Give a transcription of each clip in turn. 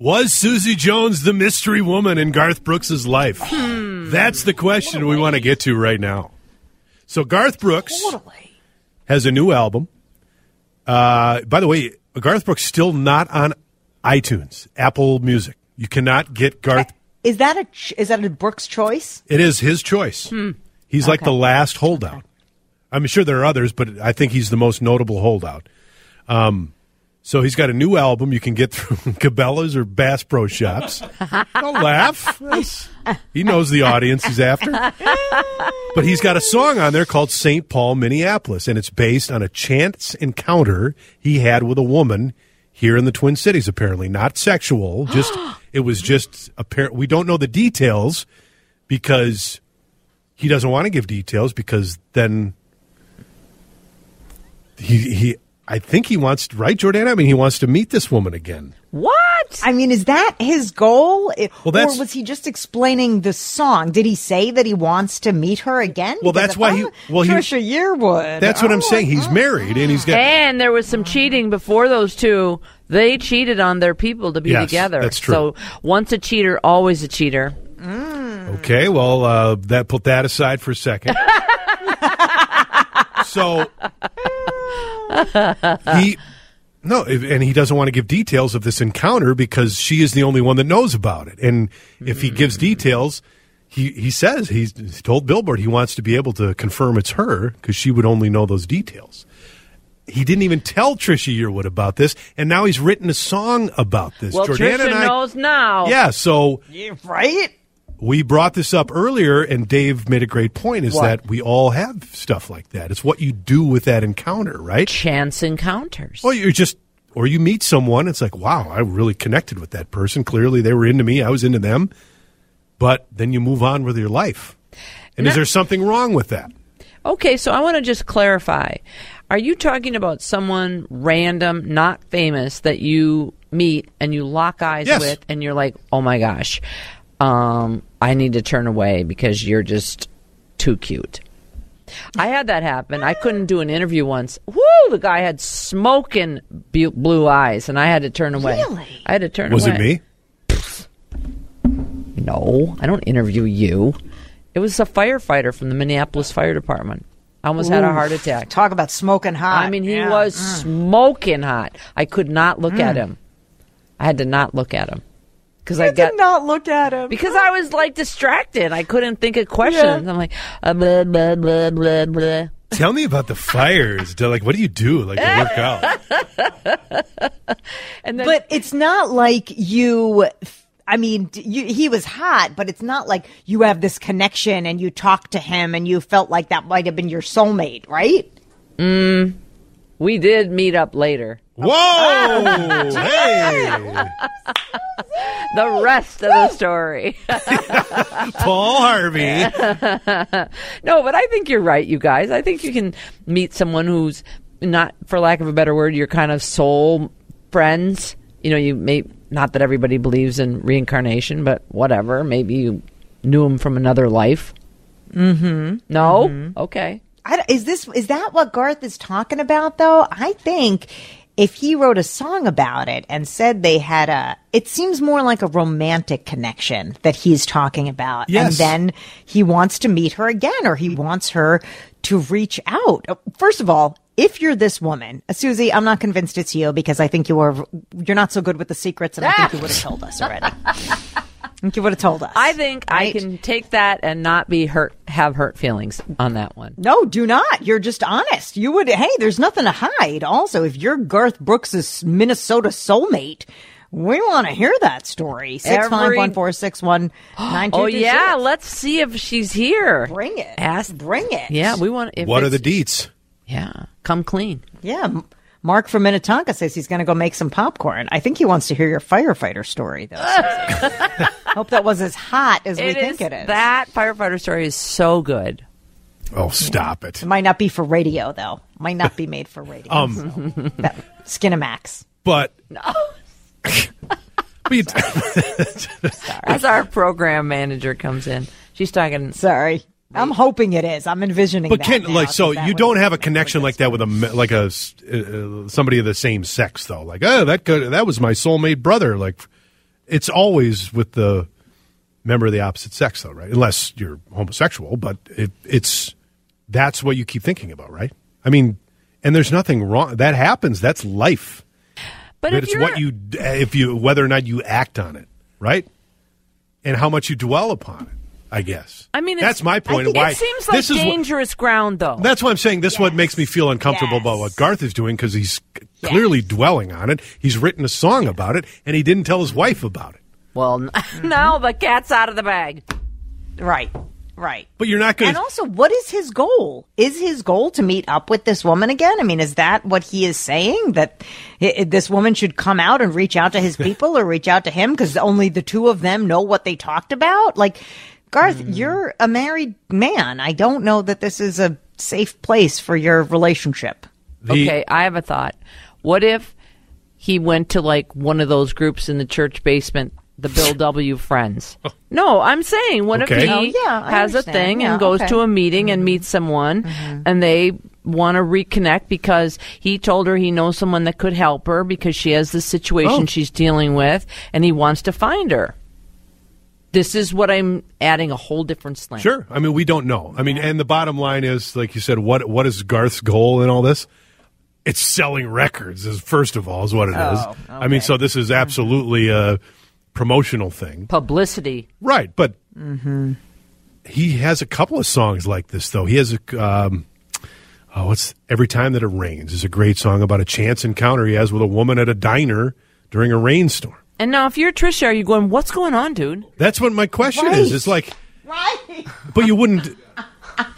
Was Susie Jones the mystery woman in Garth Brooks' life? That's the question we want to get to right now. So Garth Brooks has a new album. Uh, by the way, Garth Brooks still not on iTunes, Apple Music. You cannot get Garth. Is that a is that a Brooks choice? It is his choice. He's like the last holdout. I'm sure there are others, but I think he's the most notable holdout. Um, so he's got a new album you can get through Cabela's or Bass Pro Shops. Don't laugh. He knows the audience he's after. But he's got a song on there called St. Paul, Minneapolis, and it's based on a chance encounter he had with a woman here in the Twin Cities, apparently. Not sexual, just it was just apparent. We don't know the details because he doesn't want to give details because then he he I think he wants right, Jordana. I mean, he wants to meet this woman again. What? I mean, is that his goal? I- Well, that's- or was he just explaining the song? Did he say that he wants to meet her again? Well, Because that's if why I'm he- well, he- Trisha Yearwood. That's what I'm oh, saying. He's married and he's got And there was some cheating before those two. They cheated on their people to be Yes, together. that's true. So once a cheater, always a cheater. Okay, well, uh, that put that aside for a second. so he no, and he doesn't want to give details of this encounter because she is the only one that knows about it. And if he gives mm-hmm. details, he he says he's, told Billboard he wants to be able to confirm it's her because she would only know those details. He didn't even tell Trisha Yearwood about this, and now he's written a song about this. Well, Jordana Trisha and I, knows now. yeah. So right? We brought this up earlier, and Dave made a great point: is What? that we all have stuff like that. It's what you do with that encounter, right? Chance encounters. Well, you're just, or you meet someone. It's like, wow, I really connected with that person. Clearly, they were into me. I was into them. But then you move on with your life. And is there something wrong with that? Okay, so I want to just clarify. Are you talking about someone random, not famous, that you meet and you lock eyes Yes. with, and you're like, oh my gosh, um, I need to turn away because you're just too cute? I had that happen. I couldn't do an interview once. Woo! The guy had smoking bu- blue eyes, and I had to turn away. Really? I had to turn Was away. Was it me? No, I don't interview you. It was a firefighter from the Minneapolis Fire Department. I almost had a heart attack. Talk about smoking hot. I mean, he Yeah. was Mm. smoking hot. I could not look at Mm. him. I had to not look at him because I did got not look at him because I was like distracted. I couldn't think of questions. I'm like uh, blah blah blah blah blah. Tell me about the fires. Like, what do you do? Like, to work out? And then, But it's not like you. I mean, you, he was hot, but it's not like you have this connection and you talked to him and you felt like that might have been your soulmate, right? mm, we did meet up later. Whoa! hey, The rest of the story. Paul Harvey. no, but I think you're right, you guys. I think you can meet someone who's not, for lack of a better word, you're kind of soul friends. You know, you may not that everybody believes in reincarnation, but whatever. Maybe you knew him from another life. Mm-hmm. No, okay. I, is this is that what Garth is talking about though? I think if he wrote a song about it and said they had a it seems more like a romantic connection that he's talking about. Yes. And then he wants to meet her again or he wants her to reach out. First of all, if you're this woman, Susie, I'm not convinced it's you because I think you are you're not so good with the secrets and I think you ah! would have told us already. I think you would have told us. I think I can take that and not be hurt, have hurt feelings on that one. No, do not. You're just honest. You would, hey, there's nothing to hide. Also, if you're Garth Brooks' Minnesota soulmate, we want to hear that story. Six five one four six one nine two. Oh yeah, let's see if she's here. Bring it. Ask. Bring it. Yeah, we want. If What are the deets? Yeah, come clean. Yeah. M- Mark from Minnetonka says he's going to go make some popcorn. I think he wants to hear your firefighter story, though. Hope that was as hot as we It think it is. That firefighter story is so good. Oh, stop it. It might not be for radio, though. Might not be made for radio. Um, so. That- Skinamax. But No. but you- As our program manager comes in, she's talking. Sorry. I'm hoping it is. I'm envisioning but that Ken, now, like, so you don't have a connection like that with a like a uh, uh, somebody of the same sex, though. Like, oh, that could, that was my soulmate brother. Like, it's always with the member of the opposite sex, though, right? Unless you're homosexual, but it, it's that's what you keep thinking about, right? I mean, and there's nothing wrong. That happens. That's life. But But if it's what you if you whether or not you act on it, right? And how much you dwell upon it. I guess. I mean, it's- that's my point. think why it seems like this is what- dangerous ground, though. that's why I'm saying this. is What makes me feel uncomfortable Yes. about what Garth is doing because he's c- clearly dwelling on it. He's written a song about it, and he didn't tell his wife about it. well, n- now the cat's out of the bag. Right. Right. But you're not going And also, what is his goal? Is his goal to meet up with this woman again? I mean, is that what he is saying? That i- i- this woman should come out and reach out to his people or reach out to him because only the two of them know what they talked about? Like, Garth, Hmm. you're a married man. I don't know that this is a safe place for your relationship. okay, I have a thought. What if he went to like one of those groups in the church basement, the Bill W. Friends? No, I'm saying, what Okay. if Oh, yeah, I has a thing Yeah, and goes okay. to a meeting and meets someone and they want to reconnect because he told her he knows someone that could help her because she has the situation Oh. she's dealing with and he wants to find her. This is what I'm adding a whole different slant. Sure. I mean, we don't know. I mean, and the bottom line is, like you said, what what is Garth's goal in all this? It's selling records. Is first of all, is what it is. Oh, I mean, so this is absolutely a promotional thing. Publicity. Right, but he has a couple of songs like this, though. He has a um, oh, what's every time that it rains is a great song about a chance encounter he has with a woman at a diner during a rainstorm. And now, if you're Trisha, are you going, what's going on, dude? That's what my question Right. is. It's like, Right. but you wouldn't,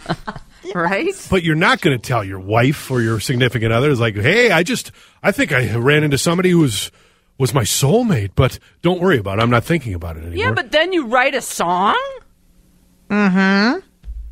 Right? but you're not going to tell your wife or your significant other. It's like, hey, I just, I think I ran into somebody who was was my soulmate, but don't worry about it. I'm not thinking about it anymore. Yeah, but then you write a song? Mm-hmm.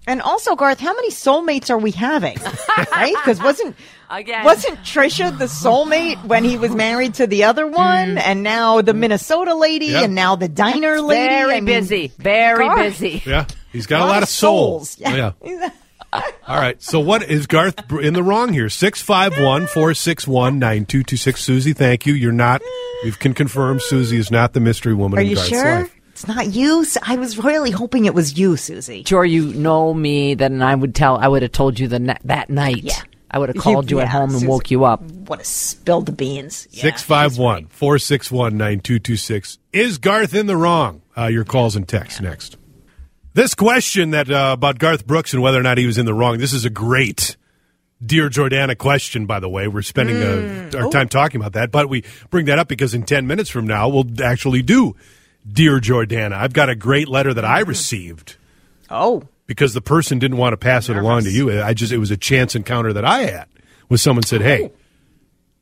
And also, Garth, how many soulmates are we having? right? Because wasn't Again. wasn't Trisha the soulmate when he was married to the other one, mm. and now the Minnesota lady, Yeah. and now the diner lady? Very I mean, busy. Very Garth. busy. yeah, he's got a lot, of souls. Yeah. yeah. All right. So what is Garth in the wrong here? 651 461 9226. Susie, thank you. You're not, we can confirm Susie is not the mystery woman Are in you Garth's sure? life. It's not you. I was really hoping it was you, Susie. Sure, you know me, then I would tell, I would have told you the that night. Yeah. I would have called you, at yeah, home and Susie. woke you up. What a spilled the beans. Yeah, 651 461 9226. Is Garth in the wrong? Uh, your calls and texts next. This question that uh, about Garth Brooks and whether or not he was in the wrong, this is a great Dear Jordana question, by the way. We're spending uh, our time talking about that, but we bring that up because in 10 minutes from now, we'll actually do Dear Jordana. I've got a great letter that I received Oh, because the person didn't want to pass it along to you. I just it was a chance encounter that I had with someone said, "Hey,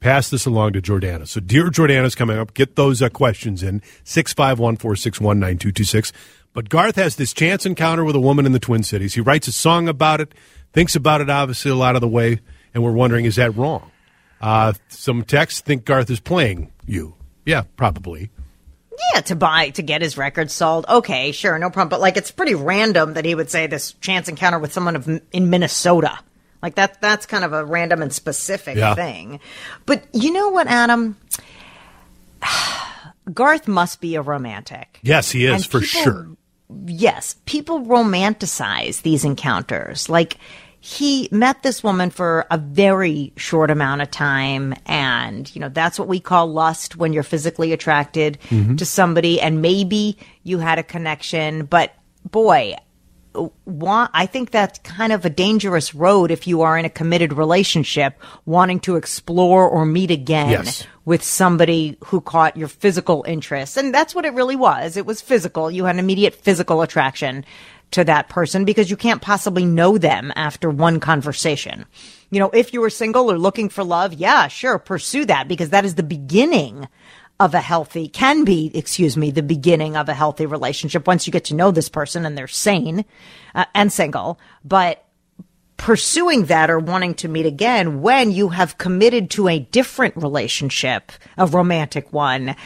pass this along to Jordana." So, dear Jordana's coming up. Get those uh, questions in six five one four six one nine two two six. But Garth has this chance encounter with a woman in the Twin Cities. He writes a song about it, thinks about it obviously a lot of the way, and we're wondering is that wrong? Uh, some texts think Garth is playing you. Yeah, probably. Yeah, to buy to get his record sold. Okay, sure, no problem. But like, it's pretty random that he would say this chance encounter with someone of in Minnesota. Like that. That's kind of a random and specific Yeah. thing. But you know what, Adam? Garth must be a romantic. Yes, he is And for people- sure. yes, people romanticize these encounters. Like he met this woman for a very short amount of time and you know that's what we call lust when you're physically attracted mm-hmm. to somebody and maybe you had a connection but boy want, I think that's kind of a dangerous road if you are in a committed relationship wanting to explore or meet again Yes. with somebody who caught your physical interest. And that's what it really was. It was physical. You had an immediate physical attraction. To that person because you can't possibly know them after one conversation. You know, if you were single or looking for love, yeah, sure, pursue that because that is the beginning of a healthy, can be, excuse me, the beginning of a healthy relationship once you get to know this person and they're sane uh, and single. But pursuing that or wanting to meet again when you have committed to a different relationship, a romantic one,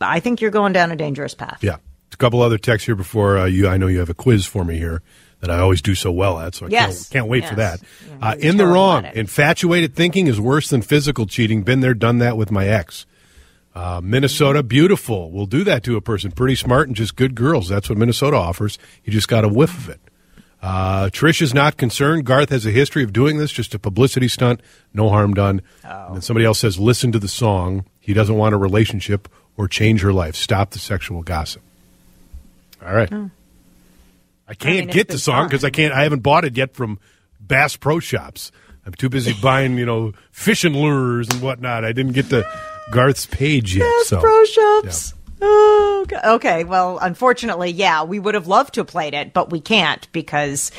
I think you're going down a dangerous path. Yeah. Couple other texts here before uh, you. I know you have a quiz for me here that I always do so well at, so I Yes. can't, can't wait Yes. for that. Yeah, Uh, in the wrong. Infatuated thinking is worse than physical cheating. Been there, done that with my ex. Uh, Minnesota, beautiful. We'll do that to a person. Pretty smart and just good girls. That's what Minnesota offers. You just got a whiff of it. Uh, Trish is not concerned. Garth has a history of doing this, just a publicity stunt. No harm done. And then somebody else says, listen to the song. He doesn't want a relationship or change her life. Stop the sexual gossip. All right. Oh. I can't mean, get the song because I can't. I haven't bought it yet from Bass Pro Shops. I'm too busy buying, you know, fishing lures and whatnot. I didn't get to Garth's page yet. Bass so Pro Shops. Oh, okay. Well, unfortunately, yeah, we would have loved to have played it, but we can't because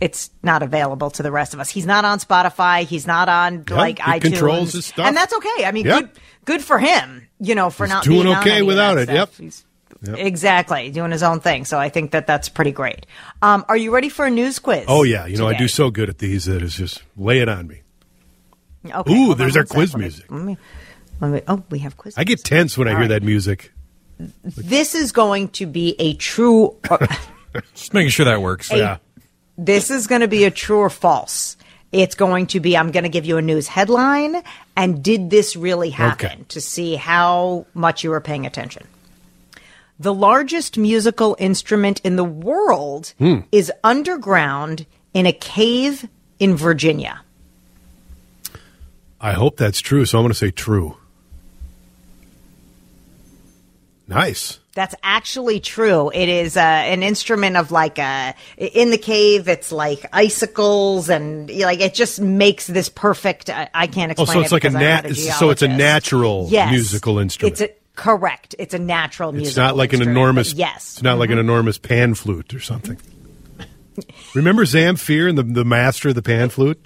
it's not available to the rest of us. He's not on Spotify. He's not on Yeah, like he iTunes. controls his stuff. and that's okay. I mean, Yeah. good, good for him. You know, for He's not doing okay without it. stuff. Yep. He's- Yep. Exactly, doing his own thing. So I think that that's pretty great. Um, are you ready for a news quiz? Oh yeah, you know I do so good at these that it's just lay it on me. Okay, Ooh, hold on there's our quiz sec. Let me- music. Let me, let me, oh, we have quiz. I get tense when I All hear right. that music. This is going to be a true. Just making sure that works. Yeah. this is going to be a true or false. It's going to be I'm going to give you a news headline and did this really happen Okay. to see how much you were paying attention. The largest musical instrument in the world Hmm. is underground in a cave in Virginia. I hope that's true. So I'm going to say true. Nice. That's actually true. It is uh, an instrument of like a in the cave. It's like icicles and like it just makes this perfect. I, I can't Oh, explain. so it it's like a nat. it's- So it's a natural Yes. musical instrument. It's a, correct. It's a natural music. It's not like an enormous. Yes. It's not like an mm-hmm. enormous pan flute or something. Remember Zamfir and the the master of the pan flute?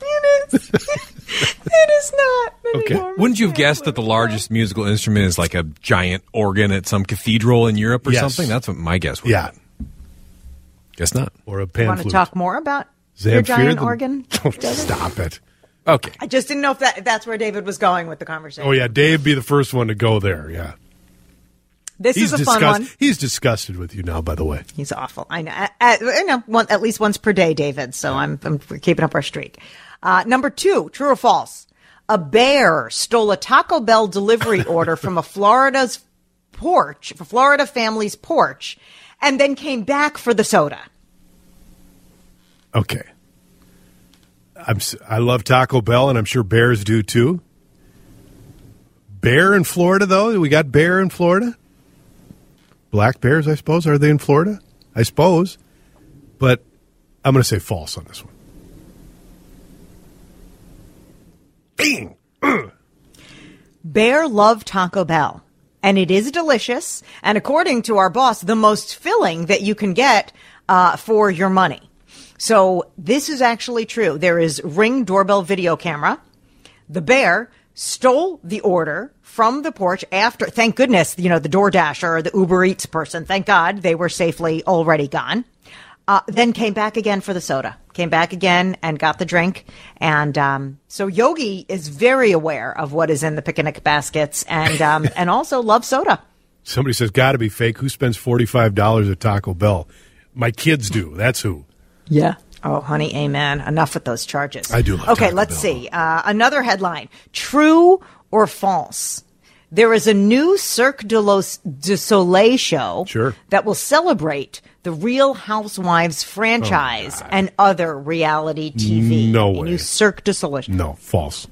It is. it is not. an Okay. Wouldn't you have guessed that the largest musical instrument is like a giant organ at some cathedral in Europe or Yes. something? That's what my guess would Yeah. Guess not. or a pan flute. Want to talk more about your giant the- organ? Don't stop it. Okay. I just didn't know if that that's where David was going with the conversation. Oh yeah, Dave be the first one to go there. Yeah, This he's is a fun one. He's disgusted with you now. By the way, He's awful. I know. At, at, I know one, at least once per day, David. So I'm, I'm we're keeping up our streak. Uh, number two, true or false? A bear stole a Taco Bell delivery order from a Florida's porch, a Florida family's porch, and then came back for the soda. okay. I'm. I love Taco Bell, and I'm sure Bears do too. Bear in Florida, though. We got bear in Florida. Black bears, I suppose. Are they in Florida? I suppose. But I'm going to say false on this one. Bing. Bear love Taco Bell. And it is delicious. And according to our boss, the most filling that you can get uh, for your money. So this is actually true. There is Ring doorbell video camera. The bear stole the order from the porch after, thank goodness, you know, the DoorDasher or the Uber Eats person, thank God they were safely already gone. Uh, then came back again for the soda. Came back again and got the drink. And um, so Yogi is very aware of what is in the picnic baskets and um, and also loves soda. Somebody says, got to be fake. Who spends $45 at Taco Bell? My kids do. That's who. Yeah. Oh, honey, amen. Enough with those charges. I do love Okay, let's Bell. see. Uh, another headline: True or false? There is a new Cirque du, Los, du Soleil show Sure. that will celebrate the Real Housewives franchise and other reality TV. No A way. new Cirque du Soleil. No, false.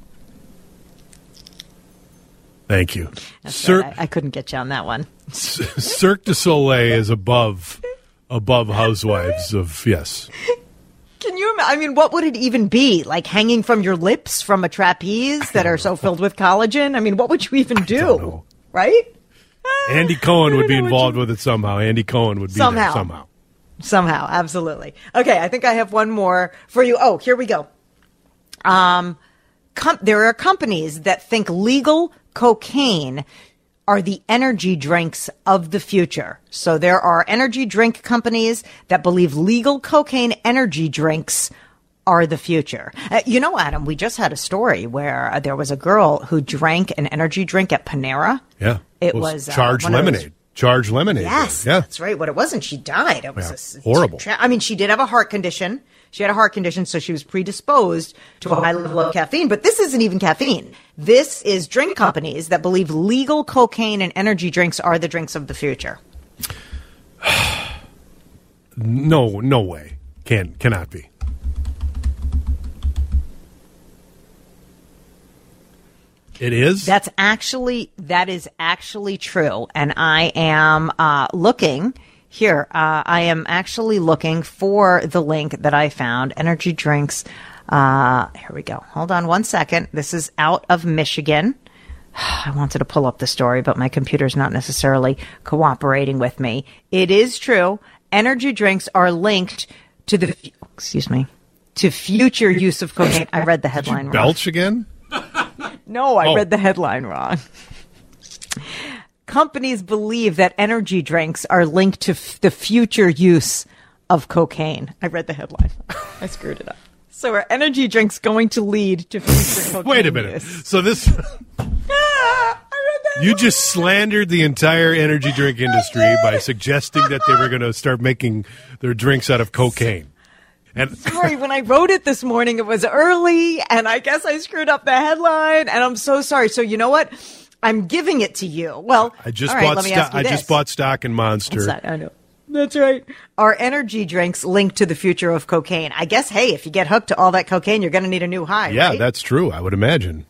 Thank you. That's Cir- right. I, I couldn't get you on that one. Cirque du Soleil is above above Housewives of yes. Can you? I mean, what would it even be? Like hanging from your lips from a trapeze that are so filled with collagen? I mean, what would you even do? Right? Andy Cohen would be involved you- with it somehow. Andy Cohen would be Somehow. somehow. somehow. Absolutely. Okay, I think I have one more for you. Oh, here we go. Um, com- there are companies that think legal cocaine are the energy drinks of the future. So there are energy drink companies that believe legal cocaine energy drinks are the future. Uh, you know, Adam, we just had a story where uh, there was a girl who drank an energy drink at Panera. Yeah. It Well, was uh, charged those- lemonade. Charged lemonade. Yes, Yeah. that's right. What it wasn't, she died. It was Yeah, a horrible. tra- I mean, she did have a heart condition. She had a heart condition, so she was predisposed to a high level of caffeine. But this isn't even caffeine. This is drink companies that believe legal cocaine and energy drinks are the drinks of the future. No, no way. Can cannot be. It is. That's actually that is actually true, and I am uh, looking here. Uh, I am actually looking for the link that I found. Energy drinks. Uh, here we go. Hold on one second. This is out of Michigan. I wanted to pull up the story, but my computer's not necessarily cooperating with me. It is true. Energy drinks are linked to the excuse me to future use of cocaine. I read the headline wrong. Belch again? No, I Oh. read the headline wrong. Companies believe that energy drinks are linked to f- the future use of cocaine. I read the headline. I screwed it up. So are energy drinks going to lead to future cocaine Wait a minute. use? So this Ah, I read that. you just slandered the entire energy drink industry by suggesting that they were going to start making their drinks out of cocaine. And sorry. When I wrote it this morning, it was early, and I guess I screwed up the headline, and I'm so sorry. So you know what? I'm giving it to you. Well, I just right, bought let me stock. ask you I this. just bought stock in Monster. I know. That's right. Are energy drinks linked to the future of cocaine? I guess, hey, if you get hooked to all that cocaine, you're going to need a new high. Yeah, right? that's true. I would imagine.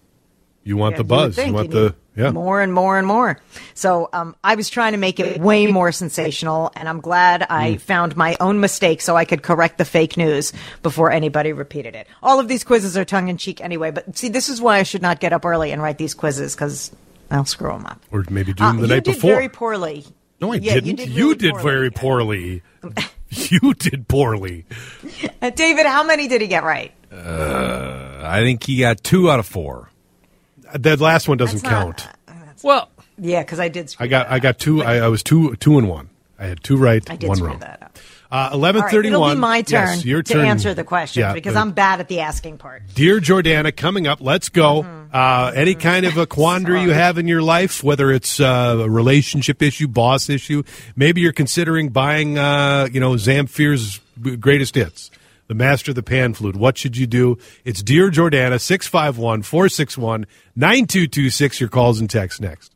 You want Yeah, the buzz. You, think want you the yeah. more and more and more. So um, I was trying to make it way more sensational, and I'm glad I Mm. found my own mistake so I could correct the fake news before anybody repeated it. All of these quizzes are tongue in cheek anyway, but see, this is why I should not get up early and write these quizzes because I'll screw them up. Or maybe do Uh, them the you night did before. very poorly. no, I Yeah, didn't. did You really did very poorly. you did poorly. Uh, David, how many did he get right? I think he got two out of four. That last one doesn't not- count. Well, Yeah, because I did. Screw I got that I got two. I, I was two two and one. I had two right, I did one wrong. that up. Uh, Eleven All right, thirty it'll be my turn Yes, your to turn. answer the question Yeah, because uh, I'm bad at the asking part. Dear Jordana, coming up, let's go. Mm-hmm. Uh, any kind of a quandary you have in your life, whether it's uh, a relationship issue, boss issue, maybe you're considering buying, uh, you know, Zamfir's greatest hits, the Master of the Pan Flute. What should you do? It's Dear Jordana, 651 461 9226. Your calls and texts next.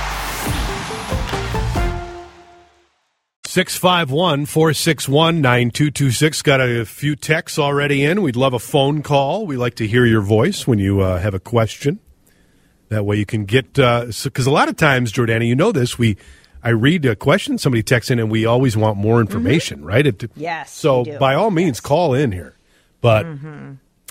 651 461 9226. Got a few texts already in. We'd love a phone call. We like to hear your voice when you uh, have a question. That way you can get, because a lot of times, Jordana, you know this, we. I read a question, somebody texts in, and we always want more information, right? It, Mm-hmm. Yes, So by all means, call in here. But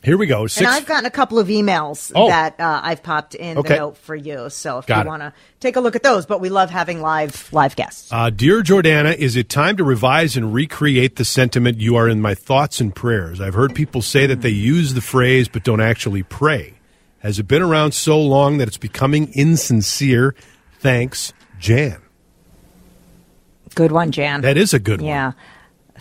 here we go. Six, And I've gotten a couple of emails Oh. that uh, I've popped in Okay. the note for you. So if Got you want to take a look at those, but we love having live live guests. Uh, Dear Jordana, is it time to revise and recreate the sentiment, you are in my thoughts and prayers? I've heard people say that they use the phrase but don't actually pray. Has it been around so long that it's becoming insincere? Thanks, Jan. Good one, Jan. That is a good one. Yeah.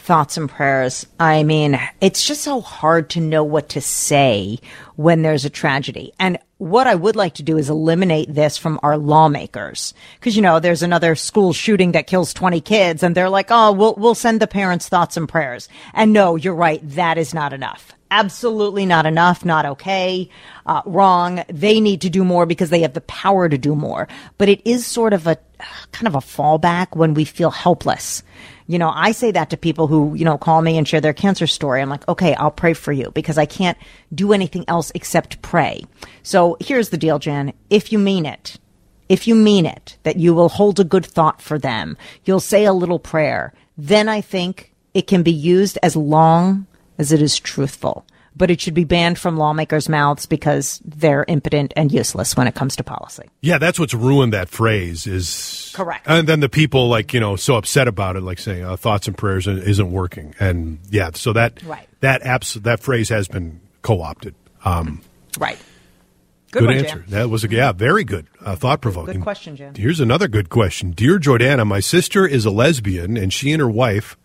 Thoughts and prayers. I mean, it's just so hard to know what to say when there's a tragedy. And what I would like to do is eliminate this from our lawmakers. Cause you know, there's another school shooting that kills 20 kids and they're like, oh, we'll, we'll send the parents thoughts and prayers. And no, you're right. That is not enough. Absolutely not enough. Not okay. Uh, wrong. They need to do more because they have the power to do more. But it is sort of a kind of a fallback when we feel helpless. You know, I say that to people who, you know, call me and share their cancer story. I'm like, okay, I'll pray for you because I can't do anything else except pray. So here's the deal, Jan. If you mean it, if you mean it, that you will hold a good thought for them, you'll say a little prayer, then I think it can be used as long as it is truthful. But it should be banned from lawmakers' mouths because they're impotent and useless when it comes to policy. Yeah, that's what's ruined that phrase is Correct. And then the people like you know so upset about it, like saying uh, thoughts and prayers isn't working, and yeah, so that Right. that abs- that phrase has been co-opted. Um, Right. good one, answer. Jan. That was a yeah, very good, uh, thought provoking. Good question, Jan. Here's another good question, dear Jordana. My sister is a lesbian, and she and her wife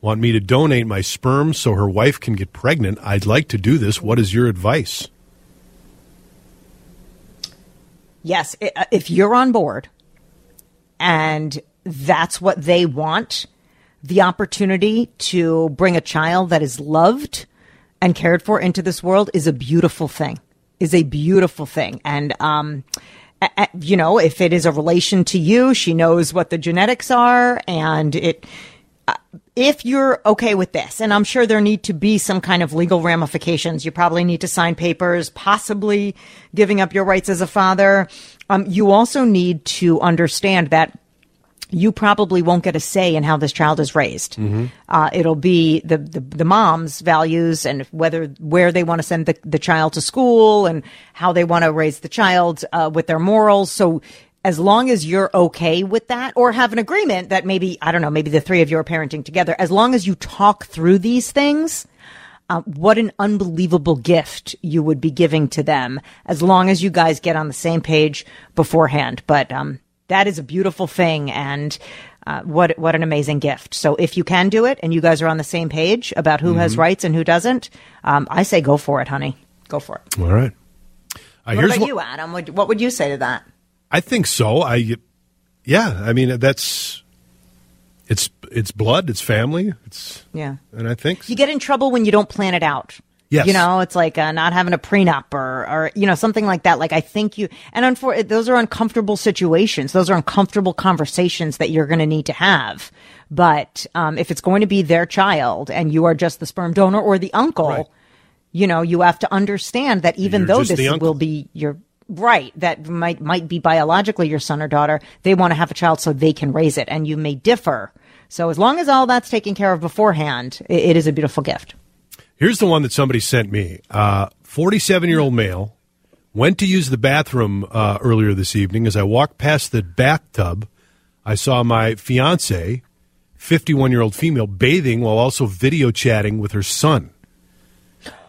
want me to donate my sperm so her wife can get pregnant. I'd like to do this. What is your advice? Yes, uh, if you're on board and that's what they want, the opportunity to bring a child that is loved and cared for into this world is a beautiful thing. Is a beautiful thing. And um you know, if it is a relation to you, she knows what the genetics are and it if you're okay with this, and I'm sure there need to be some kind of legal ramifications, you probably need to sign papers, possibly giving up your rights as a father. Um, you also need to understand that you probably won't get a say in how this child is raised. Uh, it'll be the, the the mom's values and whether where they want to send the, the child to school and how they want to raise the child uh, with their morals. So as long as you're okay with that or have an agreement that maybe I don't know, maybe the three of you are parenting together, as long as you talk through these things, uh, what an unbelievable gift you would be giving to them as long as you guys get on the same page beforehand. But um, that is a beautiful thing, and uh, what what an amazing gift. So if you can do it, and you guys are on the same page about who has rights and who doesn't, um, I say go for it, honey. Go for it. All right. Uh, What here's about you, Adam? What, what would you say to that? I think so. I, yeah. I mean, that's it's it's blood. It's family. It's Yeah. and I think You get in trouble when you don't plan it out. Yes. You know, it's like uh, not having a prenup or, or, you know, something like that. Like, I think you, and unfor- those are uncomfortable situations. Those are uncomfortable conversations that you're going to need to have. But, um, if it's going to be their child and you are just the sperm donor or the uncle, Right. you know, you have to understand that even You're though this will be your, right, that might, might be biologically your son or daughter, they want to have a child so they can raise it and you may differ. So as long as all that's taken care of beforehand, it, it is a beautiful gift. Here's the one that somebody sent me. Forty-seven year old male went to use the bathroom uh, earlier this evening. As I walked past the bathtub, I saw my fiance, fifty-one year old female, bathing while also video chatting with her son.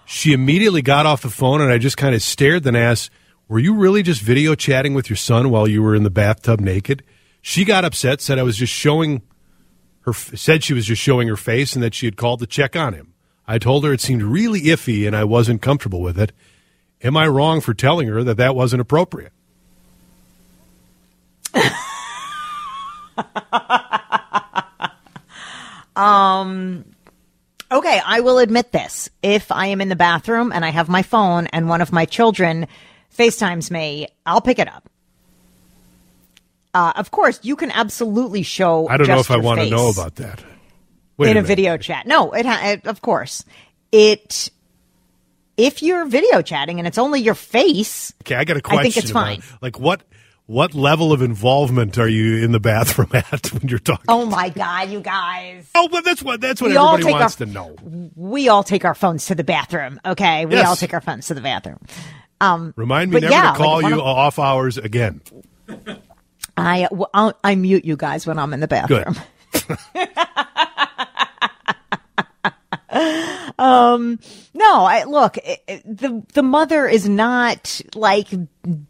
She immediately got off the phone, and I just kind of stared, then asked, "Were you really just video chatting with your son while you were in the bathtub naked?" She got upset, said I was just showing her said she was just showing her face and that she had called to check on him. I told her it seemed really iffy and I wasn't comfortable with it. Am I wrong for telling her that that wasn't appropriate? Um, okay, I will admit this. If I am in the bathroom and I have my phone and one of my children FaceTimes me, I'll pick it up. Uh, of course, you can absolutely show. I don't know if I want to know about that. Wait in a, minute. video chat. No, it, ha- it of course it. If you're video chatting and it's only your face, Okay, I got a question. I think it's about- fine. Like what what level of involvement are you in the bathroom at when you're talking? oh my god, you guys! Oh, but that's what that's what We everybody wants our- to know. We all take our phones to the bathroom. Okay, we Yes. all take our phones to the bathroom. Um, Remind me never yeah, to call one you of- off hours again. I well, I mute you guys when I'm in the bathroom. Good. Um, No, I look. It, it- the the mother is not like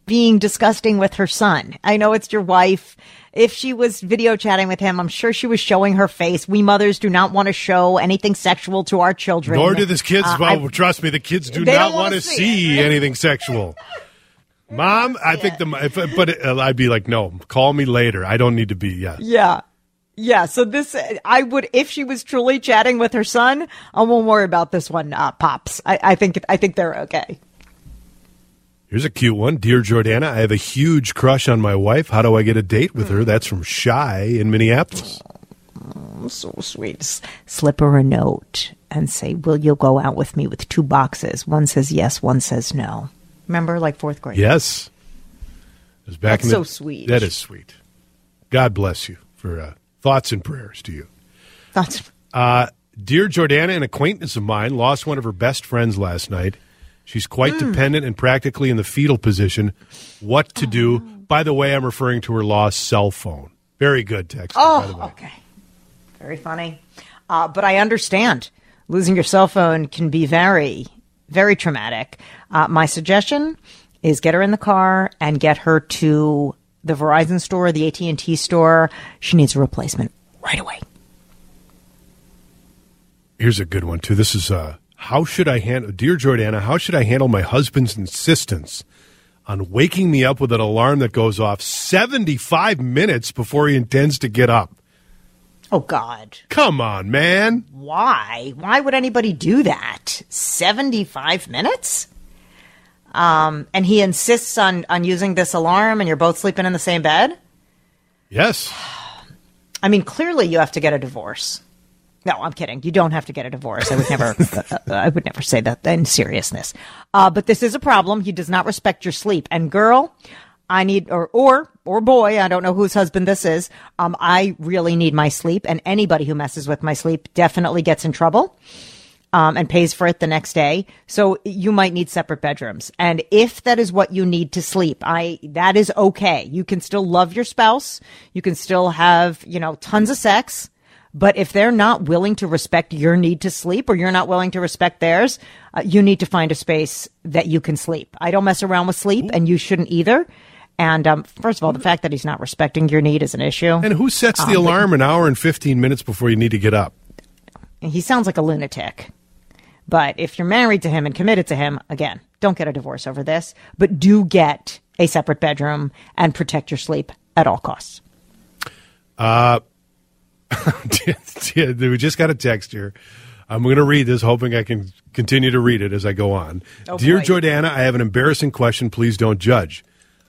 being disgusting with her son. I know it's your wife. If she was video chatting with him, I'm sure she was showing her face. We mothers do not want to show anything sexual to our children. Nor do the kids. Uh, well, I- trust me, the kids do not want wanna see see anything sexual. Mom, I think the if, but uh, I'd be like, no, call me later. I don't need to be. Yeah, Yeah. Yeah. So this, I would, if she was truly chatting with her son, I won't worry about this one, uh, pops. I, I think, I think they're okay. Here's a cute one. Dear Jordana, I have a huge crush on my wife. How do I get a date with her? That's from Shy in Minneapolis. "Mm, so sweet. Slip her a note and say, "Will you go out with me?" With two boxes. One says yes, one says no. Remember, like fourth grade. Yes. It was back That's in the, so sweet. That is sweet. God bless you for uh, thoughts and prayers to you. That's Uh, dear Jordana, an acquaintance of mine lost one of her best friends last night. She's quite Hmm. dependent and practically in the fetal position. What to do? Oh. By the way, I'm referring to her lost cell phone. Very good text. by the Oh, way. okay. Very funny. Uh, but I understand losing your cell phone can be very, very traumatic. Uh, my suggestion is get her in the car and get her to the Verizon store, the AT and T store. She needs a replacement right away. Here's a good one too. This is uh, how should I handle, dear Jordana? How should I handle my husband's insistence on waking me up with an alarm that goes off 75 minutes before he intends to get up? Oh God, Come on, man. why? Why would anybody do that? Seventy-five minutes. Um, and he insists on on using this alarm, and you're both sleeping in the same bed. Yes. I mean, clearly you have to get a divorce. No, I'm kidding. You don't have to get a divorce. I would never. uh, I would never say that in seriousness. Uh, but this is a problem. He does not respect your sleep. And girl, I need, or or or boy, I don't know whose husband this is. Um, I really need my sleep, and anybody who messes with my sleep definitely gets in trouble. Um, and pays for it the next day. So you might need separate bedrooms. And if that is what you need to sleep, I, that is okay. You can still love your spouse. You can still have, you know, tons of sex. But if they're not willing to respect your need to sleep or you're not willing to respect theirs, uh, you need to find a space that you can sleep. I don't mess around with sleep and you shouldn't either. And, um, first of all, the fact that he's not respecting your need is an issue. And who sets the Um, alarm an hour and 15 minutes before you need to get up? He sounds like a lunatic. But if you're married to him and committed to him, again, don't get a divorce over this, but do get a separate bedroom and protect your sleep at all costs. Yeah, uh, we just got a text here. I'm going to read this, hoping I can continue to read it as I go on. Oh, Dear boy. Jordana, I have an embarrassing question. Please don't judge.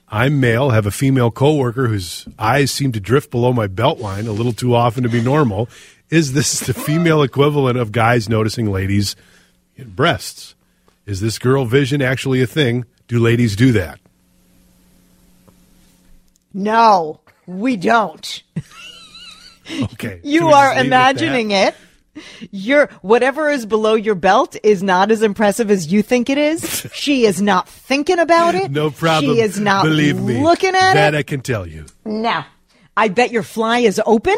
I'm male, have a female coworker whose eyes seem to drift below my belt line a little too often to be normal. Is this the female equivalent of guys noticing ladies' breasts? Is this girl vision actually a thing? Do ladies do that? No, we don't. Okay. You are just leave it at imagining it. Your whatever is below your belt is not as impressive as you think it is. She is not thinking about it. No problem. She is not Believe me. looking at that it. That I can tell you. No. I bet your fly is open.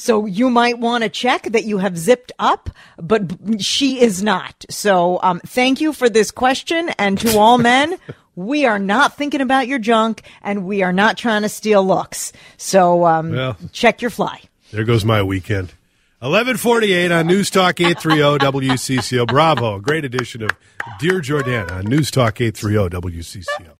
So you might want to check that you have zipped up, but she is not. So um, thank you for this question. And to all men, we are not thinking about your junk and we are not trying to steal looks. So um, Well. check your fly. There goes my weekend. 1148 on News Talk 830 WCCO. Bravo. Great edition of Dear Jordana on News Talk 830 WCCO.